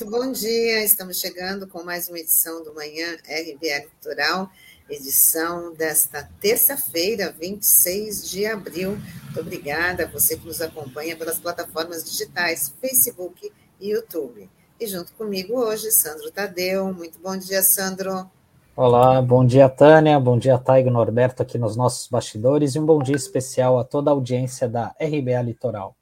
muito bom dia. Estamos chegando com mais uma edição do Manhã RBA Cultural, edição desta terça-feira, 26 de abril. Muito obrigada a você que nos acompanha pelas plataformas digitais, Facebook e YouTube. E junto comigo hoje, Sandro Tadeu. Muito bom dia, Sandro. Olá, bom dia, Tânia. Bom dia, Taigo Norberto, aqui nos nossos bastidores. E um bom dia especial a toda a audiência da RBA Litoral.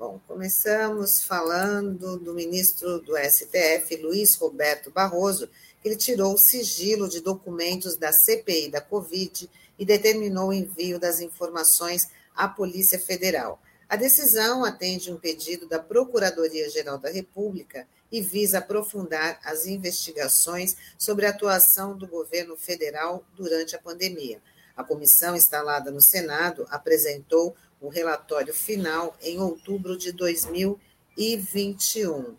Bom, começamos falando do ministro do STF, Luiz Roberto Barroso, que ele tirou o sigilo de documentos da CPI da Covid e determinou o envio das informações à Polícia Federal. A decisão atende um pedido da Procuradoria-Geral da República e visa aprofundar as investigações sobre a atuação do governo federal durante a pandemia. A comissão instalada no Senado apresentou o relatório final em outubro de 2021.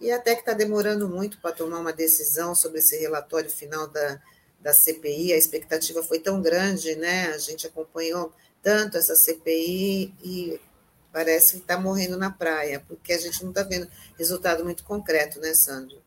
E até que está demorando muito para tomar uma decisão sobre esse relatório final da, da CPI, a expectativa foi tão grande, né? A gente acompanhou tanto essa CPI e parece que está morrendo na praia, porque a gente não está vendo resultado muito concreto, né, Sandro?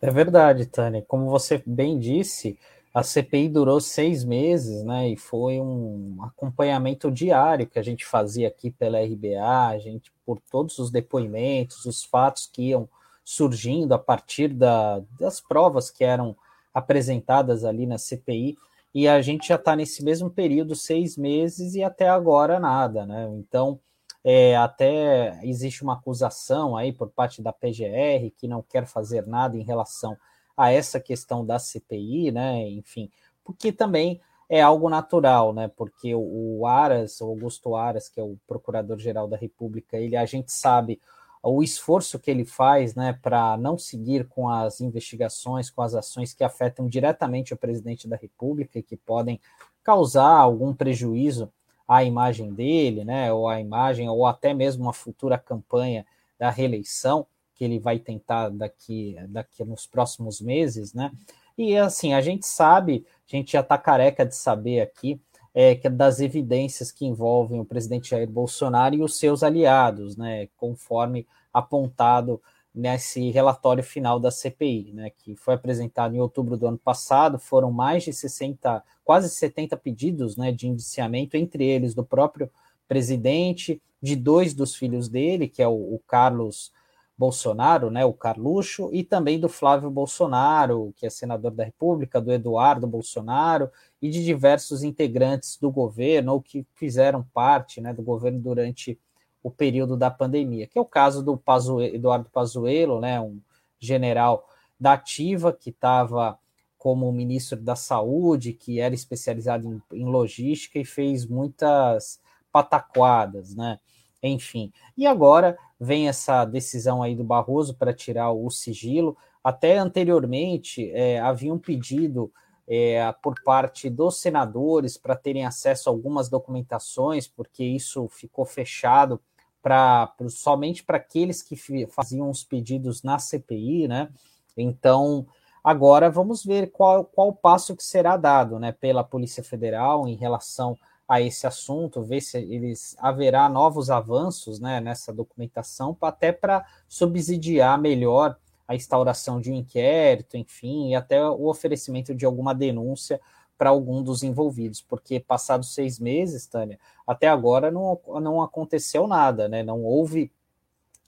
É verdade, Tânia. Como você bem disse, a CPI durou seis meses, né? E foi um acompanhamento diário que a gente fazia aqui pela RBA, a gente por todos os depoimentos, os fatos que iam surgindo a partir da, das provas que eram apresentadas ali na CPI, e a gente já está nesse mesmo período, seis meses, e até agora nada, né? Então, é, até existe uma acusação aí por parte da PGR que não quer fazer nada em relação a essa questão da CPI, né? Enfim, porque também é algo natural, né? Porque o, Aras, o Augusto Aras, que é o Procurador-Geral da República, ele a gente sabe o esforço que ele faz, né, para não seguir com as investigações, com as ações que afetam diretamente o presidente da República e que podem causar algum prejuízo à imagem dele, né, ou à imagem, ou até mesmo uma futura campanha da reeleição que ele vai tentar daqui, daqui nos próximos meses, né? E assim, a gente sabe, a gente já está careca de saber aqui, é, que é das evidências que envolvem o presidente Jair Bolsonaro e os seus aliados, né? Conforme apontado nesse relatório final da CPI, né, que foi apresentado em outubro do ano passado, foram mais de 60, quase 70 pedidos né, de indiciamento, entre eles do próprio presidente, de dois dos filhos dele, que é o, o Carlos Bolsonaro, né, o Carluxo, e também do Flávio Bolsonaro, que é senador da República, do Eduardo Bolsonaro, e de diversos integrantes do governo ou que fizeram parte né, do governo durante o período da pandemia, que é o caso do Eduardo Pazuello, né, um general da Ativa que estava como ministro da Saúde, que era especializado em, em logística e fez muitas pataquadas, né? Enfim. E agora vem essa decisão aí do Barroso para tirar o sigilo. Até anteriormente é, havia um pedido é, por parte dos senadores para terem acesso a algumas documentações, porque isso ficou fechado para somente para aqueles que faziam os pedidos na CPI, né? Então, agora vamos ver qual, qual passo que será dado né, pela Polícia Federal em relação a esse assunto, ver se eles haverá novos avanços né, nessa documentação, até para subsidiar melhor a instauração de um inquérito, enfim, e até o oferecimento de alguma denúncia para algum dos envolvidos, porque passados seis meses, Tânia, até agora não, não aconteceu nada, né? Não houve,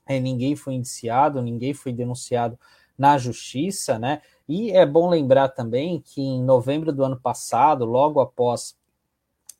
é, ninguém foi indiciado, ninguém foi denunciado na justiça, né? E é bom lembrar também que em novembro do ano passado, logo após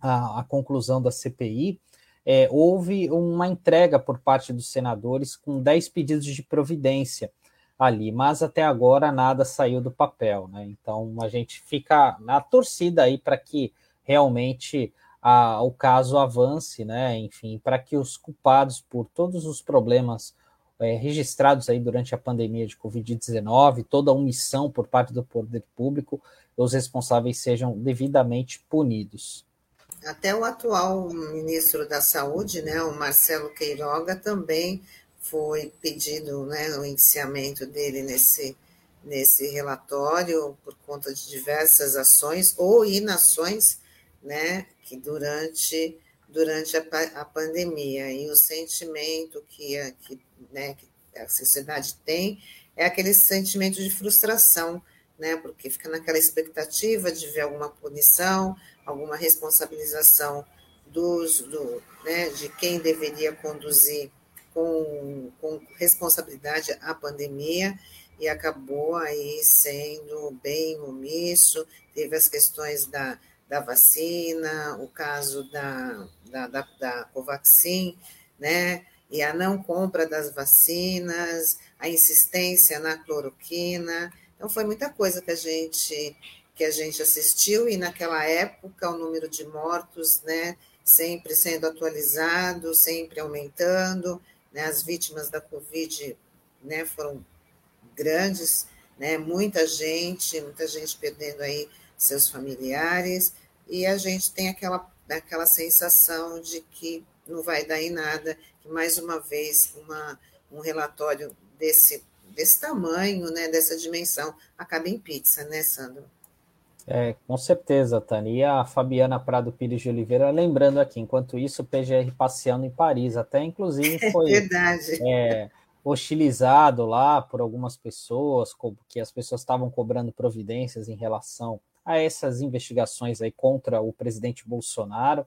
a, a conclusão da CPI, é, houve uma entrega por parte dos senadores com 10 pedidos de providência ali, mas até agora nada saiu do papel, né? Então a gente fica na torcida aí para que realmente a, o caso avance, né? Enfim, para que os culpados por todos os problemas é, registrados aí durante a pandemia de Covid-19, toda a omissão por parte do poder público, os responsáveis sejam devidamente punidos. Até o atual ministro da Saúde, né, o Marcelo Queiroga, também foi pedido né, o indiciamento dele nesse, nesse relatório por conta de diversas ações ou inações, né, que durante durante a, a pandemia. E o sentimento que a, que, né, que a sociedade tem é aquele sentimento de frustração, né, porque fica naquela expectativa de ver alguma punição, alguma responsabilização dos, do, né, de quem deveria conduzir com, com responsabilidade a pandemia e acabou aí sendo bem omisso, teve as questões da, da vacina, o caso da, da, da, da Covaxin, né, e a não compra das vacinas, a insistência na cloroquina, então foi muita coisa que a gente que a gente assistiu e naquela época o número de mortos, né, sempre sendo atualizado, sempre aumentando, né, as vítimas da Covid, né, foram grandes, né, muita gente, muita gente perdendo aí seus familiares, e a gente tem aquela, aquela sensação de que não vai dar em nada, que mais uma vez uma, um relatório desse, desse tamanho, né, dessa dimensão, acaba em pizza, né, Sandro? É, com certeza, Tani. E a Fabiana Prado Pires de Oliveira, lembrando aqui, enquanto isso, o PGR passeando em Paris, até inclusive é foi é, hostilizado lá por algumas pessoas, que as pessoas estavam cobrando providências em relação a essas investigações aí contra o presidente Bolsonaro.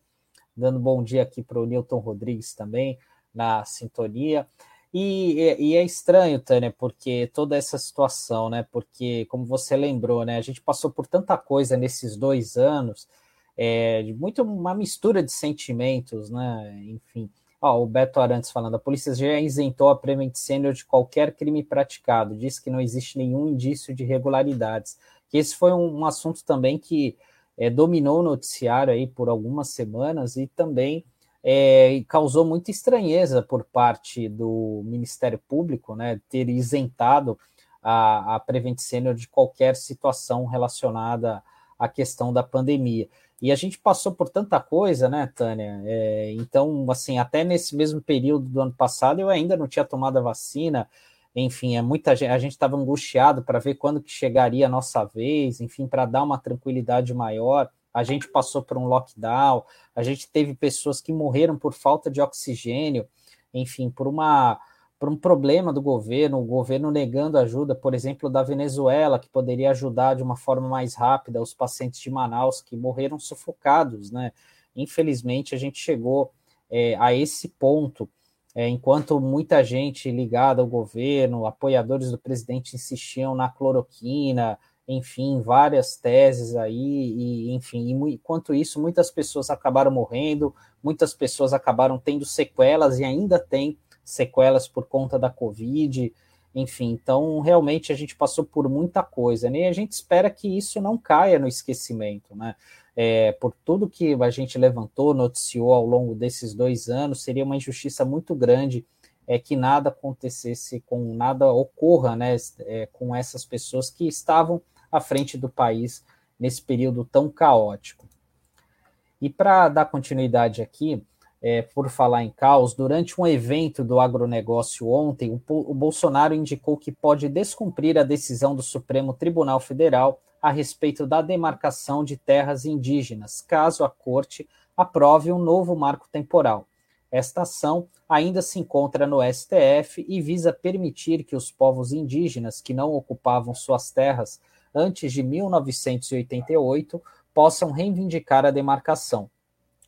Dando bom dia aqui para o Newton Rodrigues também, na sintonia. E, e, é estranho, Tânia, porque toda essa situação, né? Porque, como você lembrou, né? A gente passou por tanta coisa nesses dois anos, é, muito uma mistura de sentimentos, né? Enfim. Ó, o Beto Arantes falando, a polícia já isentou a Prevent Senior de qualquer crime praticado, diz que não existe nenhum indício de irregularidades. Que esse foi um, um assunto também que é, dominou o noticiário aí por algumas semanas e também é, causou muita estranheza por parte do Ministério Público, né, ter isentado a, a Prevent Senior de qualquer situação relacionada à questão da pandemia. E a gente passou por tanta coisa, né, Tânia? É, então, assim, até nesse mesmo período do ano passado, eu ainda não tinha tomado a vacina. Enfim, é muita gente, a gente estava angustiado para ver quando que chegaria a nossa vez, enfim, para dar uma tranquilidade maior a gente passou por um lockdown, a gente teve pessoas que morreram por falta de oxigênio, enfim, por uma por um problema do governo, o governo negando ajuda, por exemplo, da Venezuela, que poderia ajudar de uma forma mais rápida os pacientes de Manaus que morreram sufocados, né? Infelizmente, a gente chegou é, a esse ponto, é, enquanto muita gente ligada ao governo, apoiadores do presidente insistiam na cloroquina, enfim, várias teses aí, e enfim, e, enquanto isso, muitas pessoas acabaram morrendo, muitas pessoas acabaram tendo sequelas e ainda tem sequelas por conta da Covid, enfim, então realmente a gente passou por muita coisa, né? E a gente espera que isso não caia no esquecimento, né? É, por tudo que a gente levantou, noticiou ao longo desses dois anos, seria uma injustiça muito grande é que nada acontecesse com nada ocorra, né, é, com essas pessoas que estavam à frente do país nesse período tão caótico. E para dar continuidade aqui, é, por falar em caos, durante um evento do agronegócio ontem, o, o Bolsonaro indicou que pode descumprir a decisão do Supremo Tribunal Federal a respeito da demarcação de terras indígenas, caso a corte aprove um novo marco temporal. Esta ação ainda se encontra no STF e visa permitir que os povos indígenas que não ocupavam suas terras antes de 1988 possam reivindicar a demarcação.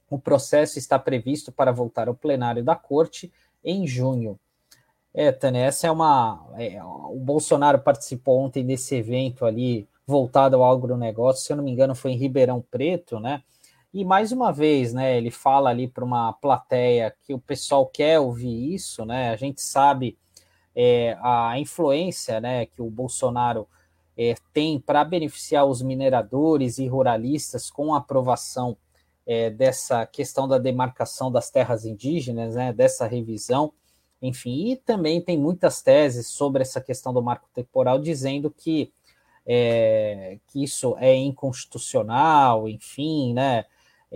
O processo está previsto para voltar ao plenário da Corte em junho. É, Tânia, essa é uma. É, o Bolsonaro participou ontem desse evento ali voltado ao agronegócio, se eu não me engano, foi em Ribeirão Preto, né? E mais uma vez, né, ele fala ali para uma plateia que o pessoal quer ouvir isso, né? A gente sabe é, a influência, né, que o Bolsonaro é, tem para beneficiar os mineradores e ruralistas com a aprovação é, dessa questão da demarcação das terras indígenas, né, dessa revisão, enfim, e também tem muitas teses sobre essa questão do marco temporal dizendo que, é, que isso é inconstitucional, enfim, né,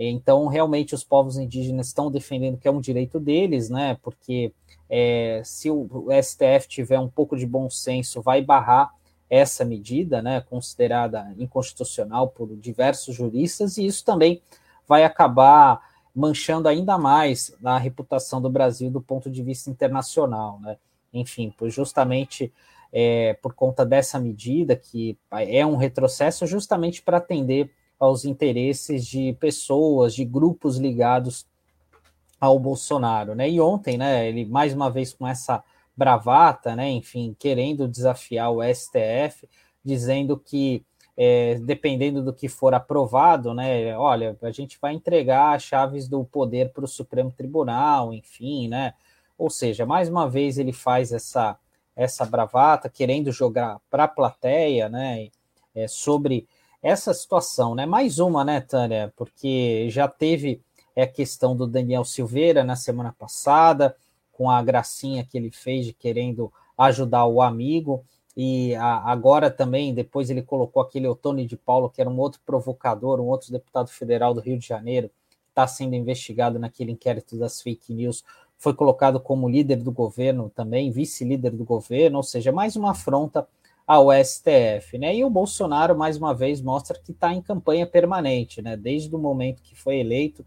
então realmente os povos indígenas estão defendendo que é um direito deles, né, porque é, se o STF tiver um pouco de bom senso, vai barrar essa medida, né, considerada inconstitucional por diversos juristas, e isso também vai acabar manchando ainda mais a reputação do Brasil do ponto de vista internacional, né? Enfim, pois justamente é, por conta dessa medida, que é um retrocesso justamente para atender aos interesses de pessoas, de grupos ligados ao Bolsonaro, né? E ontem, né, ele mais uma vez com essa bravata, né, enfim, querendo desafiar o STF, dizendo que é, dependendo do que for aprovado, né, olha, a gente vai entregar as chaves do poder para o Supremo Tribunal, enfim, né? Ou seja, mais uma vez ele faz essa essa bravata, querendo jogar para a plateia, né, é, sobre essa situação, né? Mais uma, né, Tânia? Porque já teve a questão do Daniel Silveira na semana passada, com a gracinha que ele fez de querendo ajudar o amigo, e a, agora também, depois ele colocou aquele Otônio de Paulo, que era um outro provocador, um outro deputado federal do Rio de Janeiro, está sendo investigado naquele inquérito das fake news, foi colocado como líder do governo também, vice-líder do governo, ou seja, mais uma afronta ao STF, né? E o Bolsonaro, mais uma vez, mostra que está em campanha permanente, né? Desde o momento que foi eleito,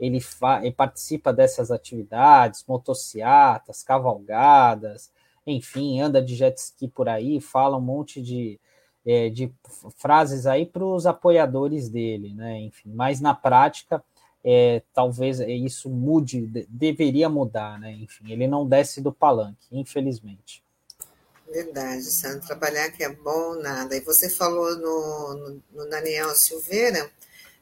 ele, ele participa dessas atividades, motociatas, cavalgadas, enfim, anda de jet ski por aí, fala um monte de, é, de frases aí para os apoiadores dele, né? Enfim, mas na prática é, talvez isso mude, deveria mudar, né? Enfim, ele não desce do palanque, infelizmente. Verdade, Sandro. Trabalhar que é bom, nada. E você falou no, no, no, Daniel Silveira,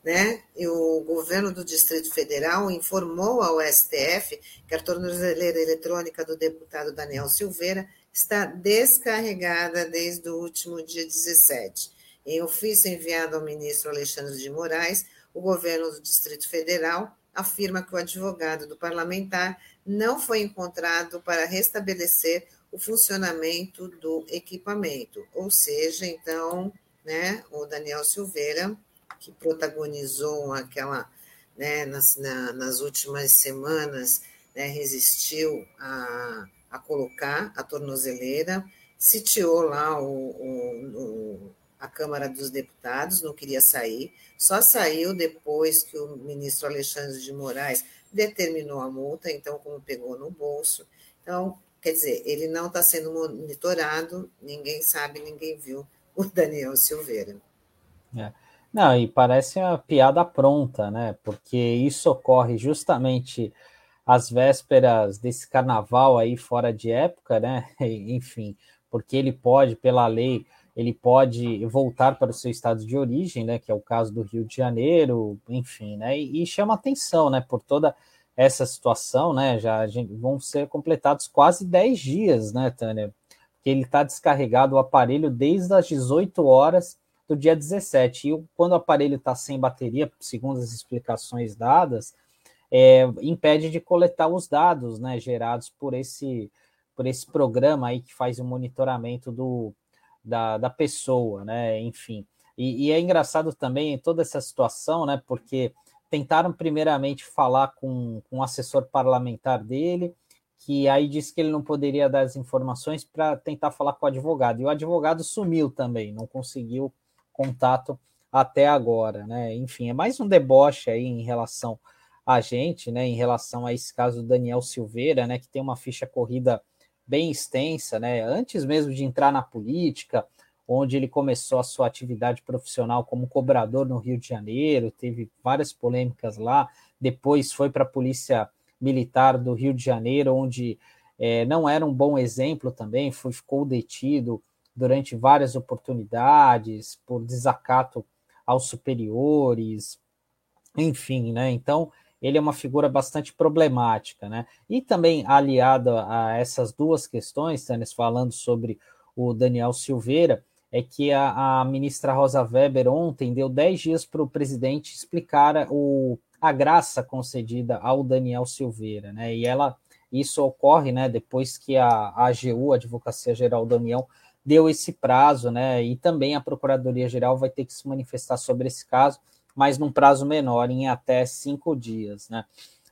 né? E o governo do Distrito Federal informou ao STF que a tornozeleira eletrônica do deputado Daniel Silveira está descarregada desde o último dia 17. Em ofício enviado ao ministro Alexandre de Moraes, o governo do Distrito Federal afirma que o advogado do parlamentar não foi encontrado para restabelecer o funcionamento do equipamento. Ou seja, então, né, o Daniel Silveira, que protagonizou aquela, né, nas, na, nas últimas semanas, né, resistiu a, a colocar a tornozeleira, sitiou lá o, o, o, a Câmara dos Deputados, não queria sair, só saiu depois que o ministro Alexandre de Moraes determinou a multa, então, como pegou no bolso. Então, Quer dizer, ele não está sendo monitorado, ninguém sabe, ninguém viu o Daniel Silveira. É. Não, e parece uma piada pronta, né? Porque isso ocorre justamente às vésperas desse carnaval aí fora de época, né? Enfim, porque ele pode, pela lei, ele pode voltar para o seu estado de origem, né? Que é o caso do Rio de Janeiro, enfim, né? E, e chama atenção, né? Por toda essa situação, né? Já gente, vão ser completados quase 10 dias, né, Tânia? Que ele está descarregado o aparelho desde as 18 horas do dia 17. E quando o aparelho está sem bateria, segundo as explicações dadas, é, impede de coletar os dados né, gerados por esse, por esse programa aí que faz o monitoramento do, da, da pessoa, né? Enfim. E, e, é engraçado também toda essa situação, né? Porque tentaram primeiramente falar com, com um assessor parlamentar dele, que aí disse que ele não poderia dar as informações para tentar falar com o advogado. E o advogado sumiu também, não conseguiu contato até agora, né? Enfim, é mais um deboche aí em relação a gente, né? Em relação a esse caso do Daniel Silveira, né? Que tem uma ficha corrida bem extensa, né? Antes mesmo de entrar na política, onde ele começou a sua atividade profissional como cobrador no Rio de Janeiro, teve várias polêmicas lá, depois foi para a Polícia Militar do Rio de Janeiro, onde é, não era um bom exemplo também, foi, ficou detido durante várias oportunidades por desacato aos superiores, enfim, né? Então, ele é uma figura bastante problemática, né? E também aliado a essas duas questões, Tânis, falando sobre o Daniel Silveira, é que a, a ministra Rosa Weber ontem deu 10 dias para o presidente explicar o, a graça concedida ao Daniel Silveira, né? E ela isso ocorre, né, depois que a, a AGU, a Advocacia Geral da União, deu esse prazo, né? E também a Procuradoria Geral vai ter que se manifestar sobre esse caso, mas num prazo menor, em até cinco dias, né?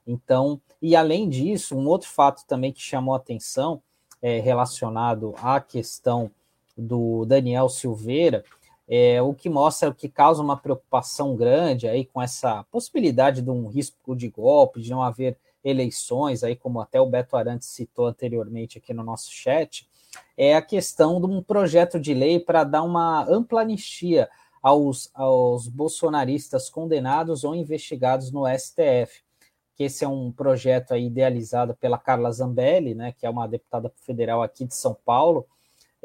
Então, e além disso, um outro fato também que chamou atenção é, relacionado à questão do Daniel Silveira, é, o que mostra o que causa uma preocupação grande aí com essa possibilidade de um risco de golpe, de não haver eleições, aí como até o Beto Arantes citou anteriormente aqui no nosso chat, é a questão de um projeto de lei para dar uma ampla anistia aos, aos bolsonaristas condenados ou investigados no STF. Que esse é um projeto aí idealizado pela Carla Zambelli, né, que é uma deputada federal aqui de São Paulo,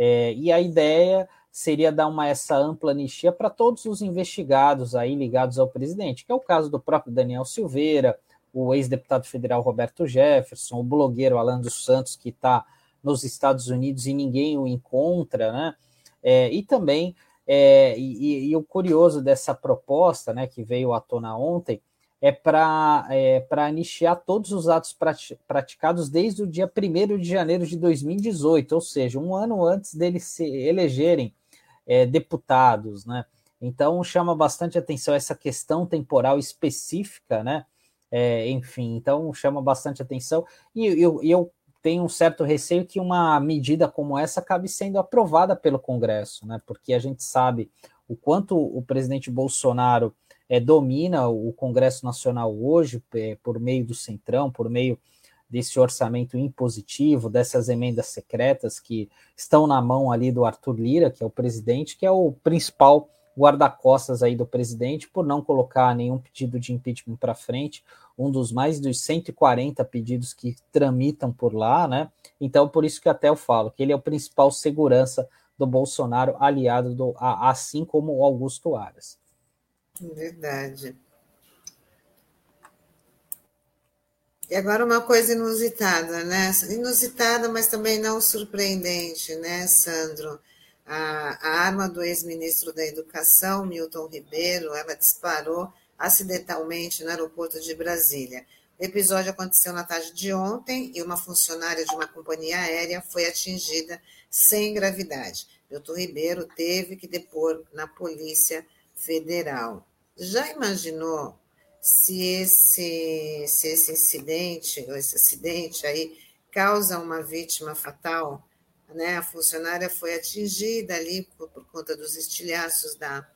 é, e a ideia seria dar uma essa ampla anistia para todos os investigados aí ligados ao presidente, que é o caso do próprio Daniel Silveira, o ex-deputado federal Roberto Jefferson, o blogueiro Alan dos Santos, que está nos Estados Unidos e ninguém o encontra, né? É, e também, é, e, e, o curioso dessa proposta, né, que veio à tona ontem, é para é, anistiar todos os atos praticados desde o dia 1 de janeiro de 2018, ou seja, um ano antes deles se elegerem é, deputados, né? Então chama bastante atenção essa questão temporal específica, né? É, enfim, então chama bastante atenção e eu, eu tenho um certo receio que uma medida como essa acabe sendo aprovada pelo Congresso, né? Porque a gente sabe o quanto o presidente Bolsonaro é, domina o Congresso Nacional hoje é, por meio do Centrão, por meio desse orçamento impositivo, dessas emendas secretas que estão na mão ali do Arthur Lira, que é o presidente, que é o principal guarda-costas aí do presidente, por não colocar nenhum pedido de impeachment para frente, um dos mais dos 140 pedidos que tramitam por lá, né? Então, por isso que até eu falo que ele é o principal segurança do Bolsonaro, aliado do, assim como o Augusto Aras. Verdade. E agora uma coisa inusitada, né? Inusitada, mas também não surpreendente, né, Sandro? A, a arma do ex-ministro da Educação, Milton Ribeiro, ela disparou acidentalmente no aeroporto de Brasília. O episódio aconteceu na tarde de ontem e uma funcionária de uma companhia aérea foi atingida sem gravidade. Milton Ribeiro teve que depor na Polícia Federal. Já imaginou se esse, se esse incidente, ou esse acidente aí, causa uma vítima fatal, né? A funcionária foi atingida ali por, por conta dos estilhaços da,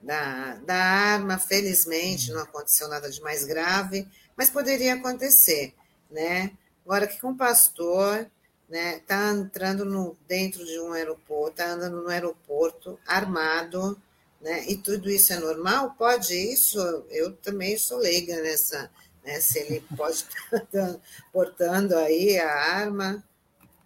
da, da arma, felizmente não aconteceu nada de mais grave, mas poderia acontecer, né? Agora que um pastor né, tá entrando no, dentro de um aeroporto, tá andando no aeroporto armado, né? E tudo isso é normal? Pode isso? Eu também sou leiga nessa, né? Se ele pode estar portando aí a arma.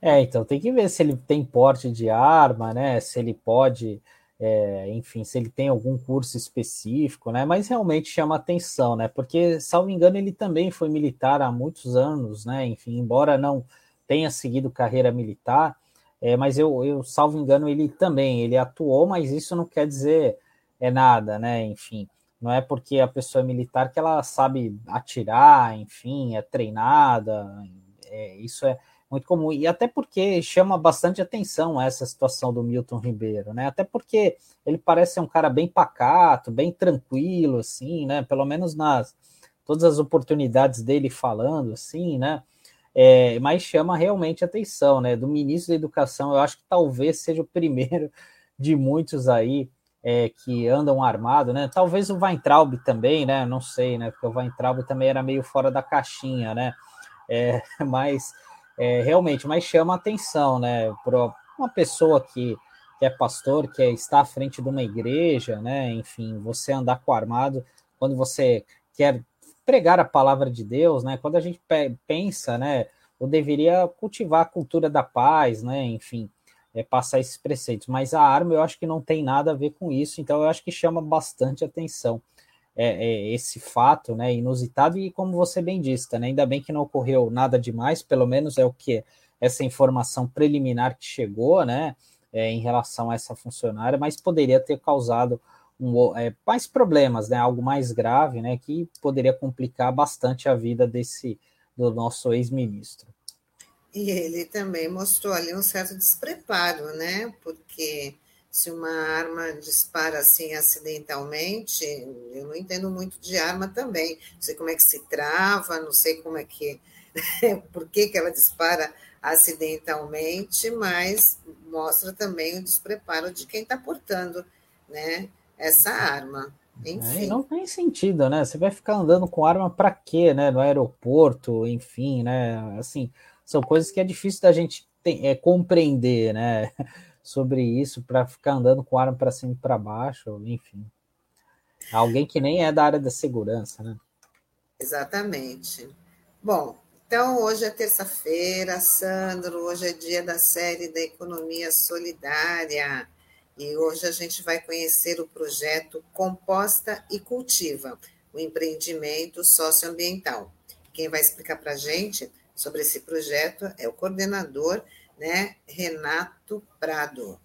É, então tem que ver se ele tem porte de arma, né? Se ele pode, é, enfim, se ele tem algum curso específico, né? Mas realmente chama atenção, né? Porque, salvo engano, ele também foi militar há muitos anos, né? Enfim, embora não tenha seguido carreira militar, é, mas eu, eu, salvo engano, ele também, ele atuou, mas isso não quer dizer é nada, né? Enfim, não é porque a pessoa é militar que ela sabe atirar, enfim, é treinada, é, isso é muito comum. E até porque chama bastante atenção essa situação do Milton Ribeiro, né? Até porque ele parece ser um cara bem pacato, bem tranquilo, assim, né? Pelo menos nas todas as oportunidades dele falando, assim, né? É, mas chama realmente atenção, né? Do ministro da Educação, eu acho que talvez seja o primeiro de muitos aí é, que andam armados, né? Talvez o Weintraub também, né? Não sei, né? Porque o Weintraub também era meio fora da caixinha, né? É, mas é, realmente, mas chama atenção, né? Para uma pessoa que, que é pastor, que está à frente de uma igreja, né? Enfim, você andar com armado quando você quer pregar a palavra de Deus, né? Quando a gente pensa, né? Eu deveria cultivar a cultura da paz, né? Enfim, é, passar esses preceitos. Mas a arma eu acho que não tem nada a ver com isso, então eu acho que chama bastante atenção é, é, esse fato, né, inusitado, e como você bem disse, né, ainda bem que não ocorreu nada demais, pelo menos é o que essa informação preliminar que chegou, né, é, em relação a essa funcionária, mas poderia ter causado um, é, mais problemas, né, algo mais grave, né, que poderia complicar bastante a vida desse do nosso ex-ministro. E ele também mostrou ali um certo despreparo, né? Porque se uma arma dispara assim acidentalmente, eu não entendo muito de arma também. Não sei como é que se trava, não sei como é que. por que, que ela dispara acidentalmente, mas mostra também o despreparo de quem está portando né, essa arma. Enfim. É, não tem sentido, né? Você vai ficar andando com arma para quê, né? No aeroporto, enfim, né? Assim, são coisas que é difícil da gente ter, é, compreender, né? Sobre isso, para ficar andando com arma para cima e para baixo, enfim. Alguém que nem é da área da segurança, né? Exatamente. Bom, então hoje é terça-feira, Sandro, hoje é dia da série da economia solidária. E hoje a gente vai conhecer o projeto Composta e Cultiva, o empreendimento socioambiental. Quem vai explicar para a gente sobre esse projeto é o coordenador, né, Renato Prado.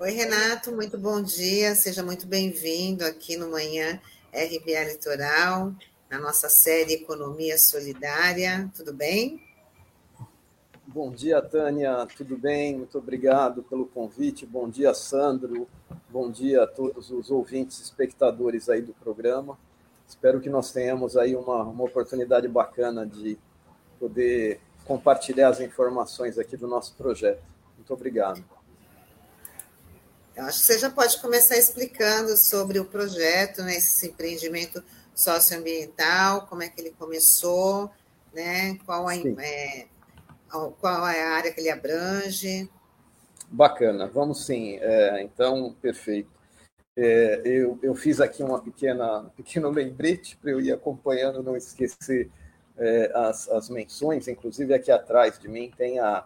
Oi, Renato, muito bom dia, seja muito bem-vindo aqui no Manhã RBA Litoral, na nossa série Economia Solidária, tudo bem? Bom dia, Tânia, tudo bem? Muito obrigado pelo convite. Bom dia, Sandro. Bom dia a todos os ouvintes, espectadores aí do programa. Espero que nós tenhamos aí uma, uma oportunidade bacana de poder compartilhar as informações aqui do nosso projeto. Muito obrigado. Eu acho que você já pode começar explicando sobre o projeto, né, esse empreendimento socioambiental, como é que ele começou, né, qual, a, é, qual é a área que ele abrange. Bacana, vamos sim. É, então, perfeito. É, eu, eu fiz aqui uma pequena um pequeno lembrete para eu ir acompanhando, não esquecer é, as, as menções. Inclusive, aqui atrás de mim tem a,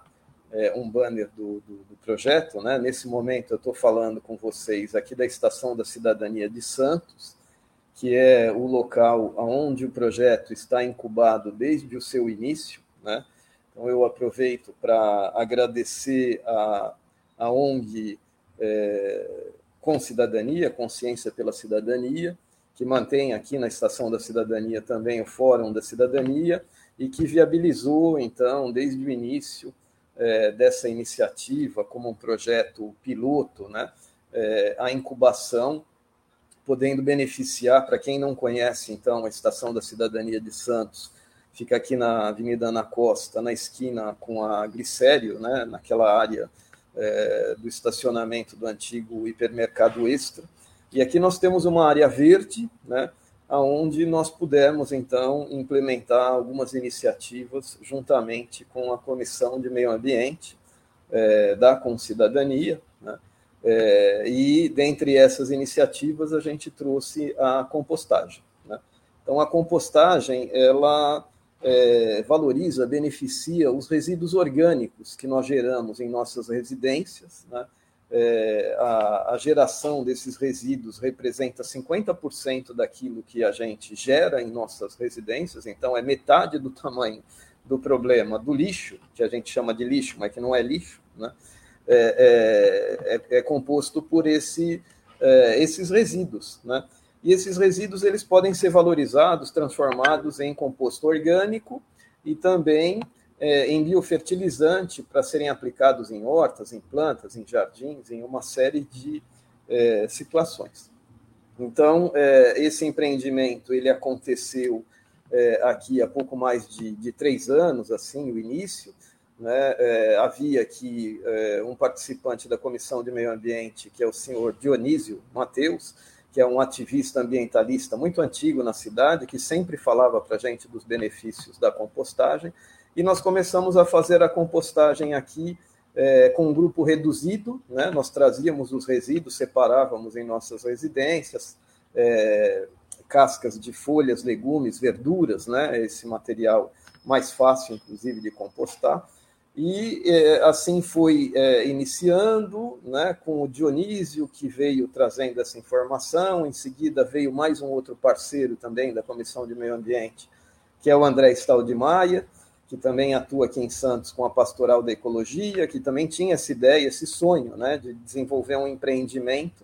é, um banner do, do, do, projeto. Né? Nesse momento, eu estou falando com vocês aqui da Estação da Cidadania de Santos, que é o local onde o projeto está incubado desde o seu início. Né? Então, eu aproveito para agradecer a, a ONG é, Com Cidadania, Consciência pela Cidadania, que mantém aqui na Estação da Cidadania também o Fórum da Cidadania e que viabilizou, então, desde o início, é, dessa iniciativa como um projeto piloto, né, é, a incubação, podendo beneficiar, para quem não conhece, então, a Estação da Cidadania de Santos, fica aqui na Avenida Ana Costa, na esquina com a Glicério, né, naquela área é, do estacionamento do antigo hipermercado Extra. E aqui nós temos uma área verde, né, aonde nós pudemos então implementar algumas iniciativas juntamente com a Comissão de Meio Ambiente é, da Concidadania, né? É, e dentre essas iniciativas a gente trouxe a compostagem. Né? Então a compostagem ela é, valoriza, beneficia os resíduos orgânicos que nós geramos em nossas residências, né? É, a, a, geração desses resíduos representa 50% daquilo que a gente gera em nossas residências, então é metade do tamanho do problema do lixo, que a gente chama de lixo, mas que não é lixo, né? é, é, é, é composto por esse, é, esses resíduos. Né? E esses resíduos eles podem ser valorizados, transformados em composto orgânico e também é, em biofertilizante para serem aplicados em hortas, em plantas, em jardins, em uma série de é, situações. Então, é, esse empreendimento ele aconteceu é, aqui há pouco mais de, de, três anos, assim, o início. Né? É, havia aqui é, um participante da Comissão de Meio Ambiente, que é o senhor Dionísio Mateus, que é um ativista ambientalista muito antigo na cidade, que sempre falava para a gente dos benefícios da compostagem, e nós começamos a fazer a compostagem aqui é, com um grupo reduzido, né? nós trazíamos os resíduos, separávamos em nossas residências, é, cascas de folhas, legumes, verduras, né? esse material mais fácil, inclusive, de compostar, e é, assim foi é, iniciando, né, com o Dionísio, que veio trazendo essa informação. Em seguida, veio mais um outro parceiro também da Comissão de Meio Ambiente, que é o André Staldi Maia, que também atua aqui em Santos com a Pastoral da Ecologia, que também tinha essa ideia, esse sonho né, de desenvolver um empreendimento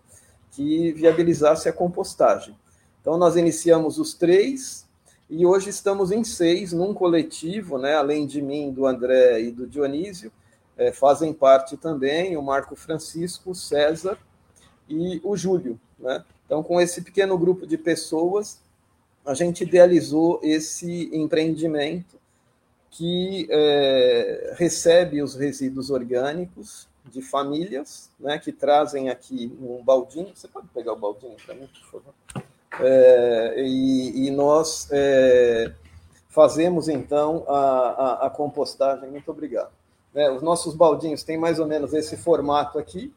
que viabilizasse a compostagem. Então, nós iniciamos os três, E hoje estamos em seis, num coletivo, né? além de mim, do André e do Dionísio, é, fazem parte também o Marco Francisco, o César e o Júlio. Né? Então, com esse pequeno grupo de pessoas, a gente idealizou esse empreendimento que é, recebe os resíduos orgânicos de famílias, né, que trazem aqui um baldinho. Você pode pegar o baldinho para mim, por favor? É, e, e, nós é, fazemos então a, a, a, compostagem. Muito obrigado. É, os nossos baldinhos têm mais ou menos esse formato aqui.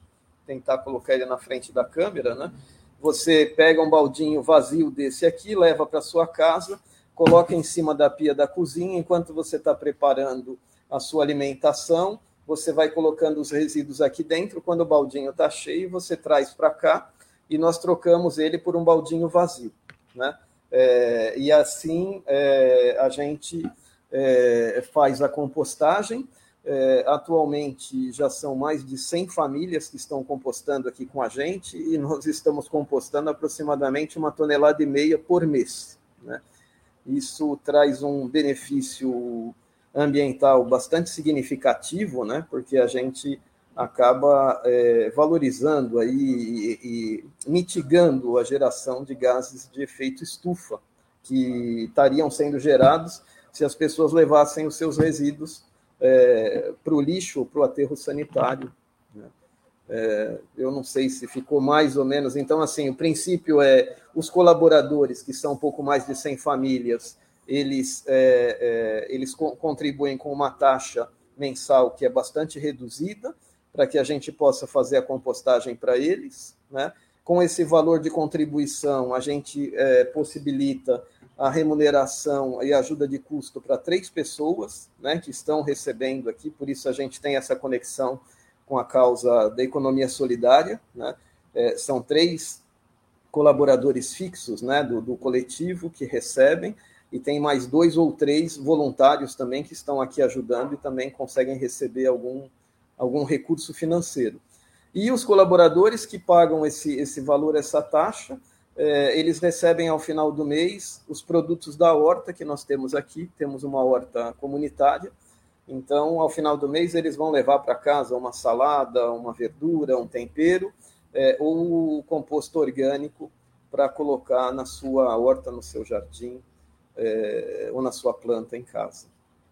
Tentar colocar ele na frente da câmera, né? Você pega um baldinho vazio desse aqui, leva para sua casa, coloca em cima da pia da cozinha enquanto você está preparando a sua alimentação. Você vai colocando os resíduos aqui dentro. Quando o baldinho está cheio, você traz para cá e nós trocamos ele por um baldinho vazio. Né? É, e assim é, a gente é, faz a compostagem. É, atualmente já são mais de 100 famílias que estão compostando aqui com a gente e nós estamos compostando aproximadamente uma tonelada e meia por mês. Né? Isso traz um benefício ambiental bastante significativo, né? porque a gente acaba é, valorizando aí e, e, mitigando a geração de gases de efeito estufa que estariam sendo gerados se as pessoas levassem os seus resíduos é, para o lixo para o aterro sanitário. É, eu não sei se ficou mais ou menos. Então, assim, o princípio é os colaboradores, que são um pouco mais de 100 famílias, eles, é, é, eles co contribuem com uma taxa mensal que é bastante reduzida, para que a gente possa fazer a compostagem para eles. Né? Com esse valor de contribuição, a gente é, possibilita a remuneração e ajuda de custo para três pessoas né, que estão recebendo aqui, por isso a gente tem essa conexão com a causa da economia solidária. Né? É, são três colaboradores fixos né, do, do coletivo que recebem, e tem mais dois ou três voluntários também que estão aqui ajudando e também conseguem receber algum algum recurso financeiro. E os colaboradores que pagam esse, esse valor, essa taxa, é, eles recebem ao final do mês os produtos da horta que nós temos aqui, temos uma horta comunitária. Então, ao final do mês, eles vão levar para casa uma salada, uma verdura, um tempero, é, ou composto orgânico para colocar na sua horta, no seu jardim, é, ou na sua planta em casa.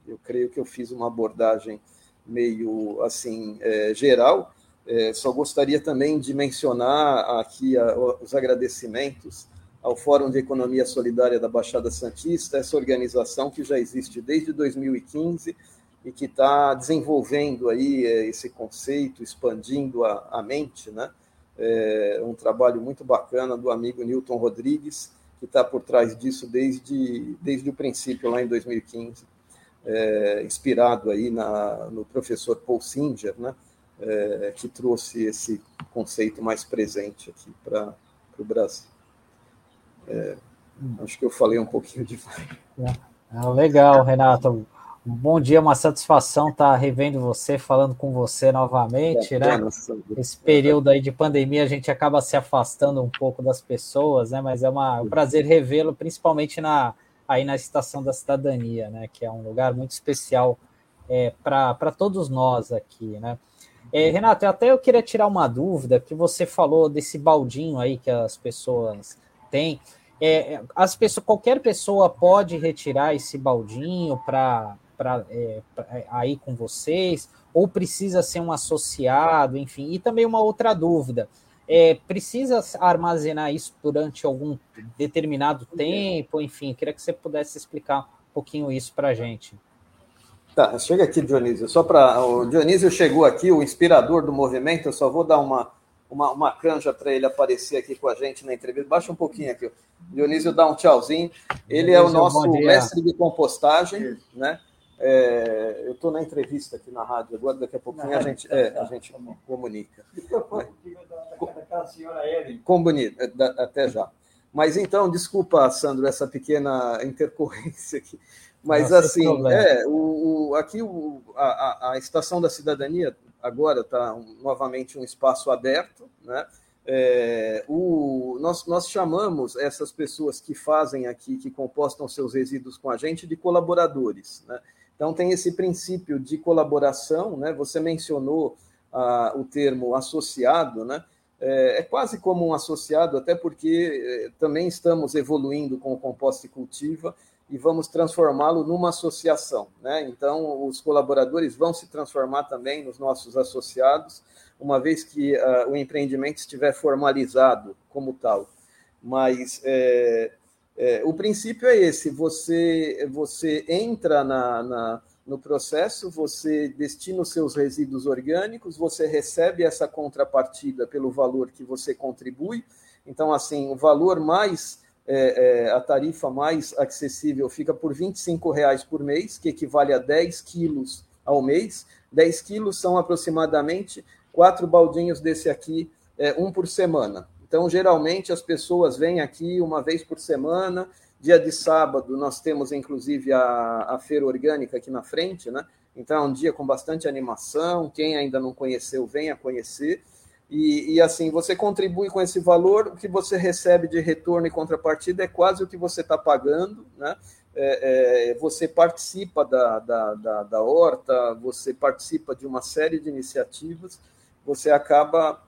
Eu creio que eu fiz uma abordagem meio assim é, geral. É, só gostaria também de mencionar aqui a, os agradecimentos ao Fórum de Economia Solidária da Baixada Santista, essa organização que já existe desde 2015 e que está desenvolvendo aí é, esse conceito, expandindo a, a mente, né? É um trabalho muito bacana do amigo Newton Rodrigues, que está por trás disso desde, desde o princípio, lá em 2015 é, inspirado aí na, no professor Paul Singer, né, é, que trouxe esse conceito mais presente aqui para o Brasil. É, acho que eu falei um pouquinho demais. É, legal, Renato. Um bom dia, uma satisfação estar revendo você, falando com você novamente, é, né? Esse período aí de pandemia a gente acaba se afastando um pouco das pessoas, né? Mas é uma, um prazer revê-lo, principalmente na, aí na Estação da Cidadania, né, que é um lugar muito especial é, para todos nós aqui, né. É, Renato, até eu queria tirar uma dúvida, que você falou desse baldinho aí que as pessoas têm. É, as pessoas, qualquer pessoa pode retirar esse baldinho para é, é, aí com vocês, ou precisa ser um associado, enfim. E também uma outra dúvida é, precisa armazenar isso durante algum determinado tempo, enfim, queria que você pudesse explicar um pouquinho isso para a gente. Tá, chega aqui, Dionísio. Só para. O Dionísio chegou aqui, o inspirador do movimento, eu só vou dar uma, uma, uma canja para ele aparecer aqui com a gente na entrevista. Baixa um pouquinho aqui. O Dionísio dá um tchauzinho. Ele Dionísio, é o nosso mestre de compostagem, né? É, eu estou na entrevista aqui na rádio agora, daqui a pouquinho a gente, é, a gente comunica. Comunica, até já. Mas então, desculpa, Sandro, essa pequena intercorrência aqui. Mas Nossa, assim, é, o, o, aqui o, a, a Estação da Cidadania agora está um, novamente um espaço aberto, né? é, o, nós, nós chamamos essas pessoas que fazem aqui, que compostam seus resíduos com a gente, de colaboradores. Né? Então, tem esse princípio de colaboração, né? você mencionou ah, o termo associado, né? É, é, quase como um associado, até porque é, também estamos evoluindo com o composto e cultiva e vamos transformá-lo numa associação. Né? Então, os colaboradores vão se transformar também nos nossos associados, uma vez que uh, o empreendimento estiver formalizado como tal. Mas é, é, o princípio é esse: você, você entra na, na, no processo, você destina os seus resíduos orgânicos, você recebe essa contrapartida pelo valor que você contribui. Então, assim, o valor mais é, é, a tarifa mais acessível fica por R$ 25,00 por mês, que equivale a 10 quilos ao mês. 10 quilos são aproximadamente quatro baldinhos desse aqui, é, um por semana. Então, geralmente, as pessoas vêm aqui uma vez por semana. Dia de sábado, nós temos inclusive a, a feira orgânica aqui na frente, né? Então, é um dia com bastante animação. Quem ainda não conheceu, venha conhecer. E, e, assim, você contribui com esse valor, o que você recebe de retorno e contrapartida é quase o que você está pagando, né? É, é, você participa da, da, da, da, horta, você participa de uma série de iniciativas, você acaba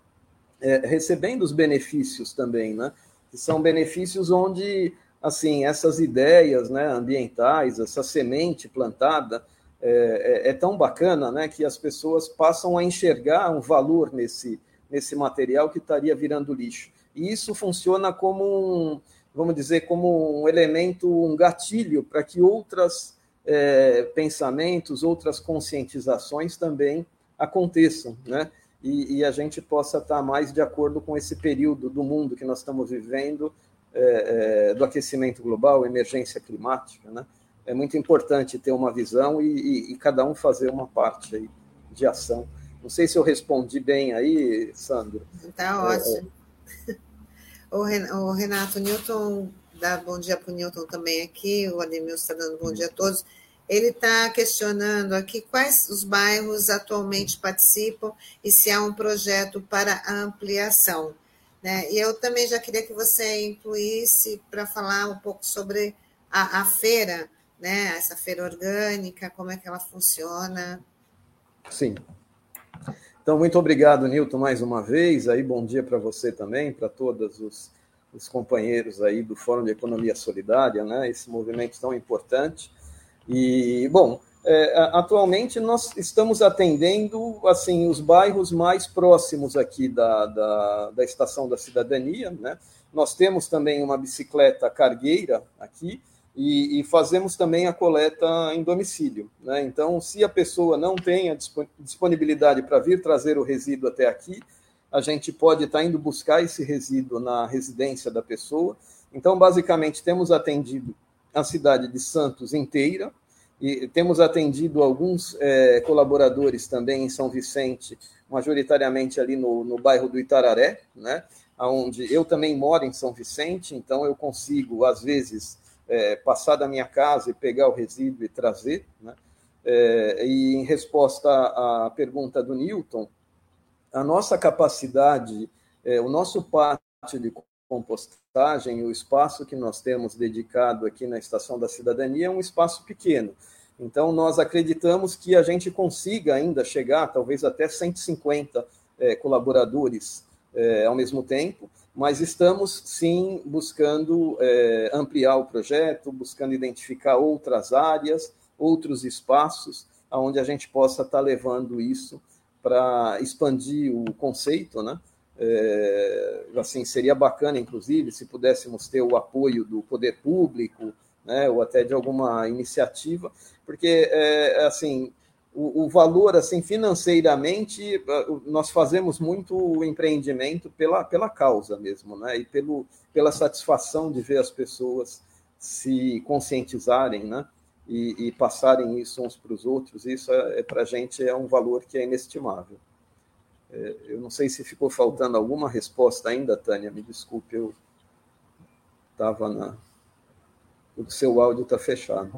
é, recebendo os benefícios também, né? Que são benefícios onde, assim, essas ideias né, ambientais, essa semente plantada, é, é, é tão bacana, né? Que as pessoas passam a enxergar um valor nesse nesse material que estaria virando lixo. E isso funciona como um, vamos dizer, como um elemento, um gatilho para que outros é, pensamentos, outras conscientizações também aconteçam, né? E, e, a gente possa estar mais de acordo com esse período do mundo que nós estamos vivendo, é, é, do aquecimento global, emergência climática, né? É muito importante ter uma visão e, e, e cada um fazer uma parte aí de ação. Não sei se eu respondi bem aí, Sandro. Está é, ótimo. É, o Renato Newton dá bom dia para o Newton também aqui, o Ademilson está dando bom dia a todos. Ele está questionando aqui quais os bairros atualmente participam e se há um projeto para ampliação. Né? E eu também já queria que você incluísse para falar um pouco sobre a, a feira, né? essa feira orgânica, como é que ela funciona. Sim, então, muito obrigado, Nilton, mais uma vez. Aí, bom dia para você também, para todos os, os, companheiros aí do Fórum de Economia Solidária, né? Esse movimento tão importante. E, bom, é, atualmente nós estamos atendendo assim os bairros mais próximos aqui da, da, da Estação da Cidadania, né? Nós temos também uma bicicleta cargueira aqui, e, e, fazemos também a coleta em domicílio. Né? Então, se a pessoa não tem a disponibilidade para vir trazer o resíduo até aqui, a gente pode estar tá indo buscar esse resíduo na residência da pessoa. Então, basicamente, temos atendido a cidade de Santos inteira e temos atendido alguns é, colaboradores também em São Vicente, majoritariamente ali no, no bairro do Itararé, né? onde eu também moro em São Vicente, então eu consigo, às vezes, é, passar da minha casa e pegar o resíduo e trazer. Né? É, e em resposta à pergunta do Newton, a nossa capacidade, é, o nosso pátio de compostagem, o espaço que nós temos dedicado aqui na Estação da Cidadania é um espaço pequeno. Então, nós acreditamos que a gente consiga ainda chegar, talvez até 150 é, colaboradores é, ao mesmo tempo, mas estamos sim buscando é, ampliar o projeto, buscando identificar outras áreas, outros espaços, onde a gente possa estar levando isso para expandir o conceito, né? É, assim seria bacana, inclusive, se pudéssemos ter o apoio do poder público, né, ou até de alguma iniciativa, porque é, assim o, o, valor assim financeiramente nós fazemos muito empreendimento pela, pela causa mesmo né e pelo, pela satisfação de ver as pessoas se conscientizarem né e, e passarem isso uns para os outros isso é, é para a gente é um valor que é inestimável. é, eu não sei se ficou faltando alguma resposta ainda Tânia me desculpe eu estava na o seu áudio está fechado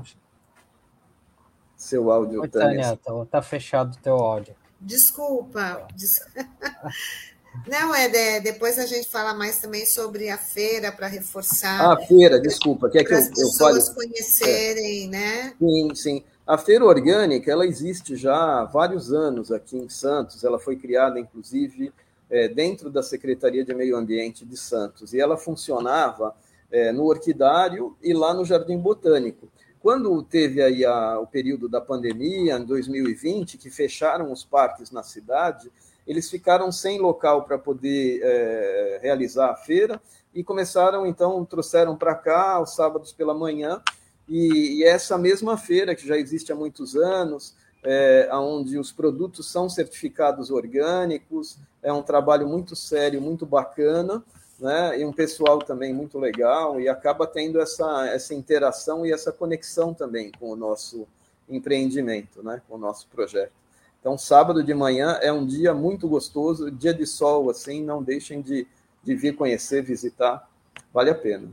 seu áudio, Oi, Tânia. Tá, tá fechado o teu áudio. Desculpa. Des... Não, é de, depois a gente fala mais também sobre a feira para reforçar. Ah, a feira, desculpa, que é que eu, as pessoas eu conhecerem, é. né? Sim, sim. A feira orgânica ela existe já há vários anos aqui em Santos. Ela foi criada, inclusive, é, dentro da Secretaria de Meio Ambiente de Santos e ela funcionava é, no Orquidário e lá no Jardim Botânico. Quando teve aí a, o período da pandemia, em 2020, que fecharam os parques na cidade, eles ficaram sem local para poder é, realizar a feira e começaram, então, trouxeram para cá os sábados pela manhã, e, e, essa mesma feira, que já existe há muitos anos, é, onde os produtos são certificados orgânicos, é um trabalho muito sério, muito bacana, né? e um pessoal também muito legal, e acaba tendo essa, essa interação e essa conexão também com o nosso empreendimento, né? com o nosso projeto. Então, sábado de manhã é um dia muito gostoso, dia de sol, assim, não deixem de, de vir conhecer, visitar, vale a pena.